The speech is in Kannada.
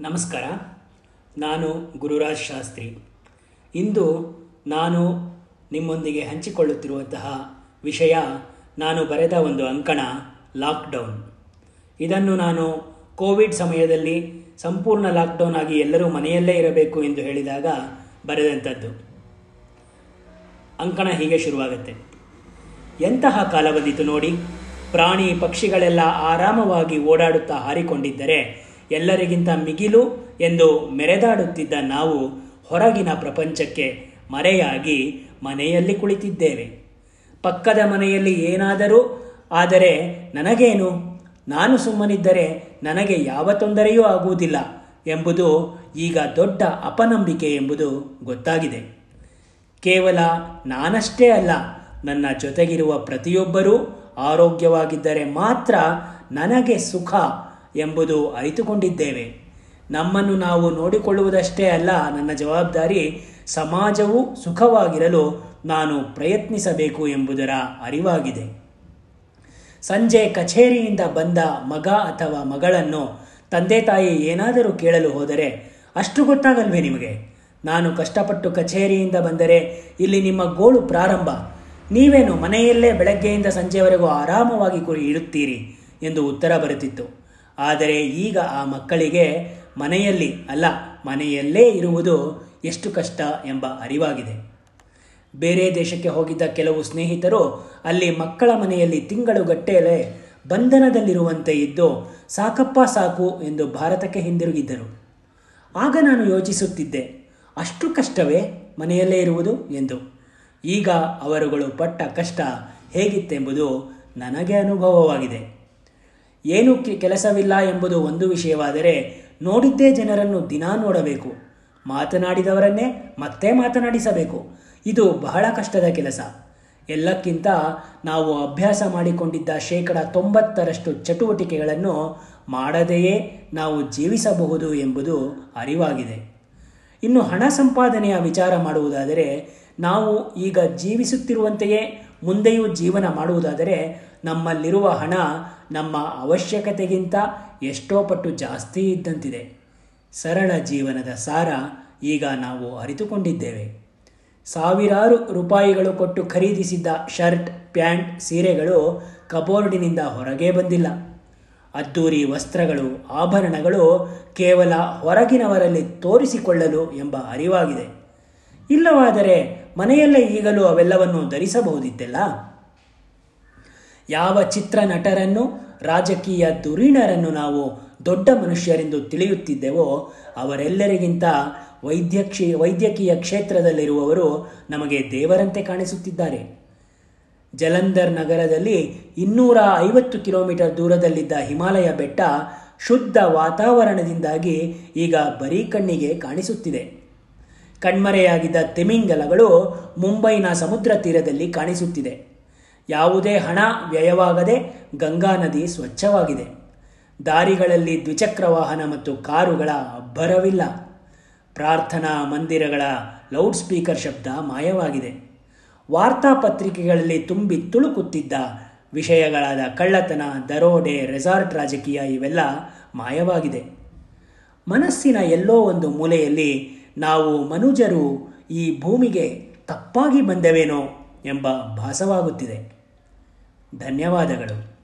ನಮಸ್ಕಾರ. ನಾನು ಗುರುರಾಜ್ ಶಾಸ್ತ್ರಿ. ಇಂದು ನಾನು ನಿಮ್ಮೊಂದಿಗೆ ಹಂಚಿಕೊಳ್ಳುತ್ತಿರುವಂತಹ ವಿಷಯ ನಾನು ಬರೆದ ಒಂದು ಅಂಕಣ, ಲಾಕ್ಡೌನ್. ಇದನ್ನು ನಾನು ಕೋವಿಡ್ ಸಮಯದಲ್ಲಿ ಸಂಪೂರ್ಣ ಲಾಕ್ಡೌನ್ ಆಗಿ ಎಲ್ಲರೂ ಮನೆಯಲ್ಲೇ ಇರಬೇಕು ಎಂದು ಹೇಳಿದಾಗ ಬರೆದಂಥದ್ದು. ಅಂಕಣ ಹೀಗೆ ಶುರುವಾಗುತ್ತೆ. ಎಂತಹ ಕಾಲ ಬಂದಿತು ನೋಡಿ. ಪ್ರಾಣಿ ಪಕ್ಷಿಗಳೆಲ್ಲ ಆರಾಮವಾಗಿ ಓಡಾಡುತ್ತಾ ಹಾರಿಕೊಂಡಿದ್ದರೆ ಎಲ್ಲರಿಗಿಂತ ಮಿಗಿಲು ಎಂದು ಮೆರೆದಾಡುತ್ತಿದ್ದ ನಾವು ಹೊರಗಿನ ಪ್ರಪಂಚಕ್ಕೆ ಮರೆಯಾಗಿ ಮನೆಯಲ್ಲಿ ಕುಳಿತಿದ್ದೇವೆ. ಪಕ್ಕದ ಮನೆಯಲ್ಲಿ ಏನಾದರೂ ಆದರೆ ನನಗೇನು? ನಾನು ಸುಮ್ಮನಿದ್ದರೆ ನನಗೆ ಯಾವ ತೊಂದರೆಯೂ ಆಗುವುದಿಲ್ಲ ಎಂಬುದು ಈಗ ದೊಡ್ಡ ಅಪನಂಬಿಕೆ ಎಂಬುದು ಗೊತ್ತಾಗಿದೆ. ಕೇವಲ ನಾನಷ್ಟೇ ಅಲ್ಲ, ನನ್ನ ಜೊತೆಗಿರುವ ಪ್ರತಿಯೊಬ್ಬರೂ ಆರೋಗ್ಯವಾಗಿದ್ದರೆ ಮಾತ್ರ ನನಗೆ ಸುಖ ಎಂಬುದು ಅರಿತುಕೊಂಡಿದ್ದೇವೆ. ನಮ್ಮನ್ನು ನಾವು ನೋಡಿಕೊಳ್ಳುವುದಷ್ಟೇ ಅಲ್ಲ, ನನ್ನ ಜವಾಬ್ದಾರಿ ಸಮಾಜವು ಸುಖವಾಗಿರಲು ನಾನು ಪ್ರಯತ್ನಿಸಬೇಕು ಎಂಬುದರ ಅರಿವಾಗಿದೆ. ಸಂಜೆ ಕಚೇರಿಯಿಂದ ಬಂದ ಮಗ ಅಥವಾ ಮಗಳನ್ನು ತಂದೆ ತಾಯಿ ಏನಾದರೂ ಕೇಳಲು ಹೋದರೆ, ಅಷ್ಟು ಗೊತ್ತಾಗಲ್ವೇ ನಿಮಗೆ? ನಾನು ಕಷ್ಟಪಟ್ಟು ಕಚೇರಿಯಿಂದ ಬಂದರೆ ಇಲ್ಲಿ ನಿಮ್ಮ ಗೋಳು ಪ್ರಾರಂಭ. ನೀವೇನು ಮನೆಯಲ್ಲೇ ಬೆಳಗ್ಗೆಯಿಂದ ಸಂಜೆವರೆಗೂ ಆರಾಮವಾಗಿ ಕುರಿ ಇರುತ್ತೀರಿ ಎಂದು ಉತ್ತರ ಬರುತ್ತಿತ್ತು. ಆದರೆ ಈಗ ಆ ಮಕ್ಕಳಿಗೆ ಮನೆಯಲ್ಲಿ, ಅಲ್ಲ, ಮನೆಯಲ್ಲೇ ಇರುವುದು ಎಷ್ಟು ಕಷ್ಟ ಎಂಬ ಅರಿವಾಗಿದೆ. ಬೇರೆ ದೇಶಕ್ಕೆ ಹೋಗಿದ್ದ ಕೆಲವು ಸ್ನೇಹಿತರು ಅಲ್ಲಿ ಮಕ್ಕಳ ಮನೆಯಲ್ಲಿ ತಿಂಗಳುಗಟ್ಟಲೆ ಬಂಧನದಲ್ಲಿರುವಂತೆ ಇದ್ದು, ಸಾಕಪ್ಪ, ಸಾಕು ಎಂದು ಭಾರತಕ್ಕೆ ಹಿಂದಿರುಗಿದ್ದರು. ಆಗ ನಾನು ಯೋಚಿಸುತ್ತಿದ್ದೆ, ಅಷ್ಟು ಕಷ್ಟವೇ ಮನೆಯಲ್ಲೇ ಇರುವುದು? ಎಂದು. ಈಗ ಅವರುಗಳು ಪಟ್ಟ ಕಷ್ಟ ಹೇಗಿತ್ತೆಂಬುದು ನನಗೆ ಅನುಭವವಾಗಿದೆ. ಏನು ಕೆಲಸವಿಲ್ಲ ಎಂಬುದು ಒಂದು ವಿಷಯವಾದರೆ ನೋಡಿದ್ದೇ ಜನರನ್ನು ದಿನಾ ನೋಡಬೇಕು. ಮಾತನಾಡಿದವರನ್ನೇ ಮತ್ತೆ ಮಾತನಾಡಿಸಬೇಕು. ಇದು ಬಹಳ ಕಷ್ಟದ ಕೆಲಸ. ಎಲ್ಲಕ್ಕಿಂತ ನಾವು ಅಭ್ಯಾಸ ಮಾಡಿಕೊಂಡಿದ್ದ ಶೇಕಡ ತೊಂಬತ್ತರಷ್ಟು ಚಟುವಟಿಕೆಗಳನ್ನು ಮಾಡದೆಯೇ ನಾವು ಜೀವಿಸಬಹುದು ಎಂಬುದು ಅರಿವಾಗಿದೆ. ಇನ್ನು ಹಣ ಸಂಪಾದನೆಯ ವಿಚಾರ ಮಾಡುವುದಾದರೆ ನಾವು ಈಗ ಜೀವಿಸುತ್ತಿರುವಂತೆಯೇ ಮುಂದೆಯೂ ಜೀವನ ಮಾಡುವುದಾದರೆ ನಮ್ಮಲ್ಲಿರುವ ಹಣ ನಮ್ಮ ಅವಶ್ಯಕತೆಗಿಂತ ಎಷ್ಟೋ ಪಟ್ಟು ಜಾಸ್ತಿ ಇದ್ದಂತಿದೆ. ಸರಳ ಜೀವನದ ಸಾರ ಈಗ ನಾವು ಅರಿತುಕೊಂಡಿದ್ದೇವೆ. ಸಾವಿರಾರು ರೂಪಾಯಿಗಳು ಕೊಟ್ಟು ಖರೀದಿಸಿದ್ದ ಶರ್ಟ್, ಪ್ಯಾಂಟ್, ಸೀರೆಗಳು ಕಬೋರ್ಡಿನಿಂದ ಹೊರಗೆ ಬಂದಿಲ್ಲ. ಅದ್ದೂರಿ ವಸ್ತ್ರಗಳು, ಆಭರಣಗಳು ಕೇವಲ ಹೊರಗಿನವರಲ್ಲಿ ತೋರಿಸಿಕೊಳ್ಳಲು ಎಂಬ ಅರಿವಾಗಿದೆ. ಇಲ್ಲವಾದರೆ ಮನೆಯಲ್ಲೇ ಈಗಲೂ ಅವೆಲ್ಲವನ್ನು ಧರಿಸಬಹುದಿತ್ತಲ್ಲ? ಯಾವ ಚಿತ್ರ ನಟರನ್ನು ರಾಜಕೀಯ ಧುರೀಣರನ್ನು ನಾವು ದೊಡ್ಡ ಮನುಷ್ಯರೆಂದು ತಿಳಿಯುತ್ತಿದ್ದೆವೋ, ಅವರೆಲ್ಲರಿಗಿಂತ ವೈದ್ಯಕ್ಷಿ, ವೈದ್ಯಕೀಯ ಕ್ಷೇತ್ರದಲ್ಲಿರುವವರು ನಮಗೆ ದೇವರಂತೆ ಕಾಣಿಸುತ್ತಿದ್ದಾರೆ. ಜಲಂಧರ್ ನಗರದಲ್ಲಿ ಇನ್ನೂರ ಐವತ್ತು ಕಿಲೋಮೀಟರ್ ದೂರದಲ್ಲಿದ್ದ ಹಿಮಾಲಯ ಬೆಟ್ಟ ಶುದ್ಧ ವಾತಾವರಣದಿಂದಾಗಿ ಈಗ ಬರೀ ಕಣ್ಣಿಗೆ ಕಾಣಿಸುತ್ತಿದೆ. ಕಣ್ಮರೆಯಾಗಿದ್ದ ತಿಮಿಂಗಲಗಳು ಮುಂಬೈನ ಸಮುದ್ರ ತೀರದಲ್ಲಿ ಕಾಣಿಸುತ್ತಿದೆ. ಯಾವುದೇ ಹಣ ವ್ಯಯವಾಗದೆ ಗಂಗಾ ನದಿ ಸ್ವಚ್ಛವಾಗಿದೆ. ದಾರಿಗಳಲ್ಲಿ ದ್ವಿಚಕ್ರ ವಾಹನ ಮತ್ತು ಕಾರುಗಳ ಅಬ್ಬರವಿಲ್ಲ. ಪ್ರಾರ್ಥನಾ ಮಂದಿರಗಳ ಲೌಡ್ ಸ್ಪೀಕರ್ ಶಬ್ದ ಮಾಯವಾಗಿದೆ. ವಾರ್ತಾಪತ್ರಿಕೆಗಳಲ್ಲಿ ತುಂಬಿ ತುಳುಕುತ್ತಿದ್ದ ವಿಷಯಗಳಾದ ಕಳ್ಳತನ, ದರೋಡೆ, ರೆಸಾರ್ಟ್ ರಾಜಕೀಯ ಇವೆಲ್ಲ ಮಾಯವಾಗಿದೆ. ಮನಸ್ಸಿನ ಎಲ್ಲೋ ಒಂದು ಮೂಲೆಯಲ್ಲಿ ನಾವು ಮನುಜರು ಈ ಭೂಮಿಗೆ ತಪ್ಪಾಗಿ ಬಂದೆವೇನೋ ಎಂಬ ಭಾಸವಾಗುತ್ತಿದೆ. ಧನ್ಯವಾದಗಳು.